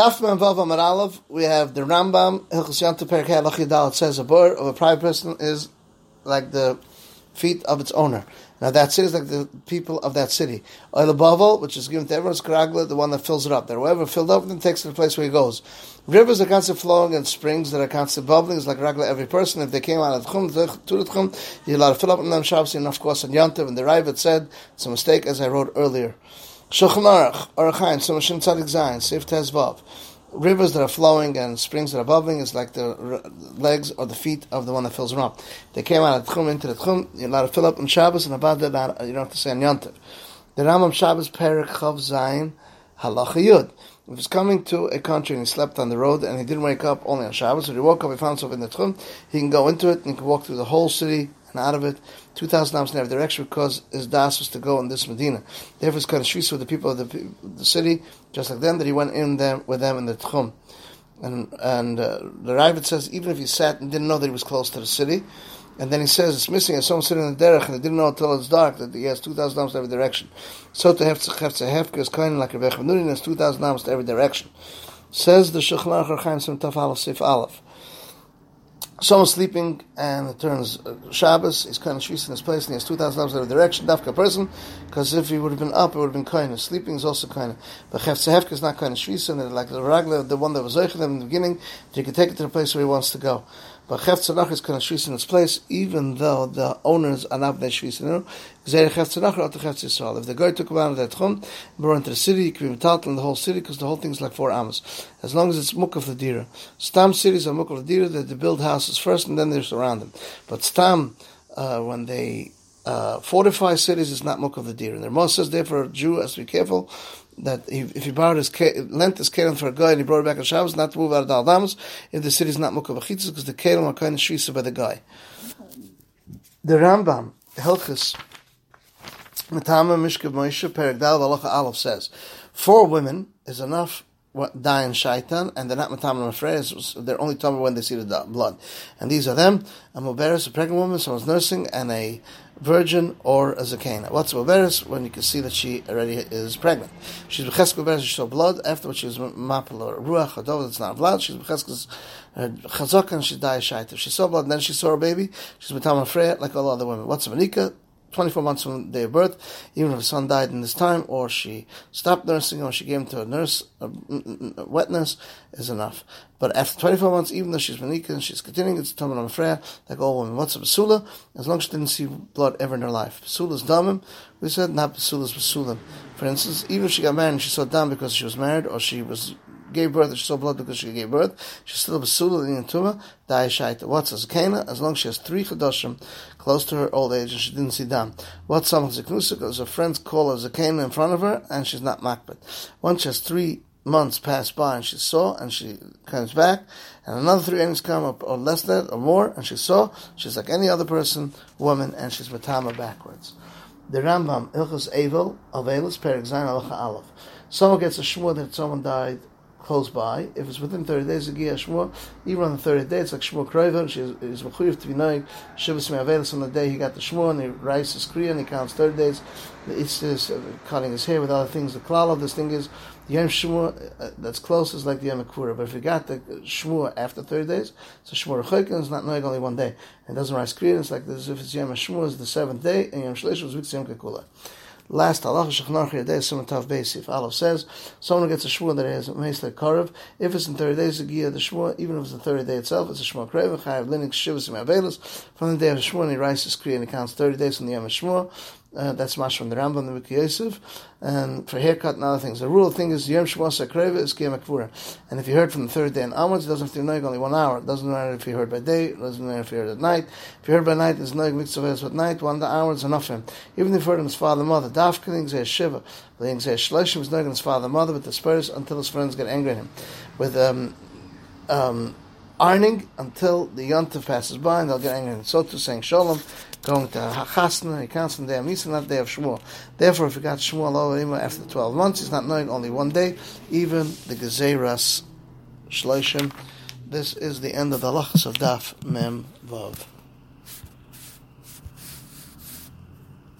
We have the Rambam, Hilchos Yanta Perek Halach Yadal, it says a bird of a private person is like the feet of its owner. Now that city is like the people of that city. Oil Bavel, which is given to everyone's Karagla, the one that fills it up. That whoever filled up, then takes it to the place where he goes. Rivers are constantly flowing and springs that are constantly bubbling is like Ragla every person. If they came out of the Chum, to the Chum, you're allowed to fill up in them Shabbos, and of course on Yantav, and the Ravid said, it's a mistake as I wrote earlier. Shulchan Aruch, Orach Chaim, Samashim Tzadik Zayin, Sif Tezvav. Rivers that are flowing and springs that are bubbling is like the legs or the feet of the one that fills up. They came out of Tchum into the Tchum, you're allowed to fill up on Shabbos, and about that, you don't have to say on Yontiv. The Rambam Shabbos Perik Chav Zayin Halacha Yud. If he's coming to a country and he slept on the road and he didn't wake up only on Shabbos, so he woke up, he found himself in the Tchum, he can go into it and he can walk through the whole city and out of it, 2,000 amos in every direction because his das was to go in this Medina. Therefore, it's kind of shvis with the people of the, the city, just like them, that he went in them with them in the Tchum. And, and uh, the Ravid says, even if he sat and didn't know that he was close to the city, and then he says it's missing, and someone sitting in the derech, and they didn't know until it's dark that he has 2,000 amos in every direction. So to have to have to have is kind of like Rebbe Chanurin has 2,000 amos in every direction. Says the Shulchan Aruch Chaim Sim Taf Sif Aleph someone's sleeping and it turns uh, Shabbos, he's kind of shvis in his place and he has 2,000 dollars in every direction, dafka person, because if he would have been up, it would have been kind of. Sleeping is also kind of. But Chef is not kind of shvis, and like the Ragla, the one that was Zeichel in the beginning, he can take it to the place where he wants to go. But Chef Tzanach is shvis in its place, even though the owners are not that shvis in it. If the guy took out of that chum, brought into the city, he could be metal in the whole city because the whole thing is like four amos. As long as it's muk of the dira. Stam cities are muk of the dira, that they build houses first and then they surround them. But stam, uh, when they uh, fortify cities, it's not muk of the dira. And the Ramos says, therefore, a Jew has to be careful that if he borrowed his lent his keren for a guy and he brought it back on Shabbos, not to move out of Daldamas, if the city is not mukha because the keren are kind of shvisa by the guy. The Rambam, Hilchis, Matama Mishkav Moshe, Perek Dal, Valacha Aleph says, four women is enough die in shaitan, and they're not matam afraid. They're only talking when they see the blood. And these are them: a muberis, a pregnant woman, someone's nursing, and a virgin or a zakena. What's muberis? When you can see that she already is pregnant. She's b'chesk muberis. She saw blood. Afterwards, she was mapel or ruach or It's not blood. She's b'chesk uh, chazak and she died shaitan. She saw blood, and then she saw her baby. She's matam afraid, like all other women. What's a manika? 24 months from the day of birth, even if her son died in this time, or she stopped nursing, or she gave him to a nurse, a, a wet nurse, is enough. But after 24 months, even though she's manika and she's continuing, it's Tamar Amafreya, like all women. What's a Basula? As long as she didn't see blood ever in her life. Basula is Damim, we said, not Basula is Basulim. For instance, even if she got married and she saw Dam because she was married, or she was gave birth, she saw blood because she gave birth, she's still Basula in Tuma, Dai Shaita. What's a Zakena? As long as she has three Chadoshim close to her old age and she didn't see Dam. What's some Zaknusa? Because her friends call her Zakena in front of her and she's not Makbet. Once she has three months pass by and she saw and she comes back and another three innings come up or less than or more and she saw she's like any other person woman and she's matama backwards the Rambam Ilchus Evel Avelus Perik Zayin Alacha Aleph someone gets a shmur that someone died close by. If it's within 30 days of Giyah Shmua, even on the 30th day, it's like Shmua Kreva, she is Mechuyev to be knowing Shivas Me'avelis on the day he got the Shmua, and he writes his Kriya, and he counts 30 days. It's just uh, cutting his hair with other things. The klal of this thing is, the Yom uh, that's close, is like the Yom Kura. But if you got the Shmua after 30 days, so a Shmua Rechoikin, it's not knowing only one day. And doesn't write Kriya, it's like this, if it's Yom Shmua, is the seventh day, and Yom Shlish was with Yom Kekula. Last halacha shechnach yadei simon tav If Aleph says someone gets a shmua that has a meisle karev. If it's in thirty days a the shmua, even if it's the thirty day itself, it's a shmua krev. Chayav linik shivas im From the day of shmua, he writes his kriya and he counts thirty days from the yom shmua. Uh, that's mash from the Rambam, the Wiki Yosef. And for haircut and other things. The rule thing is Yom Shavuos Akreva is. And if you heard from the third day and onwards, it doesn't have to be noig only one hour. It doesn't matter if you heard by day, it doesn't matter if you heard at night. If you heard by night, there's noig mitzvah at night, one hour is enough for him. Even if you heard from his father mother, Dafkin says Shiva, the says Shloshim is noig his father mother, but the spurs until his friends get angry at him. With um, um, ironing until the yontif passes by and they'll get angry. And so to saying Shalom, going to Chasna, he counts the day of Misa, not day of Shmuel. Therefore, if he got Shmuel over after 12 months, he's not knowing only one day, even the Gezeras Shloshim. This is the end of the Lachas of Daf Mem Vav.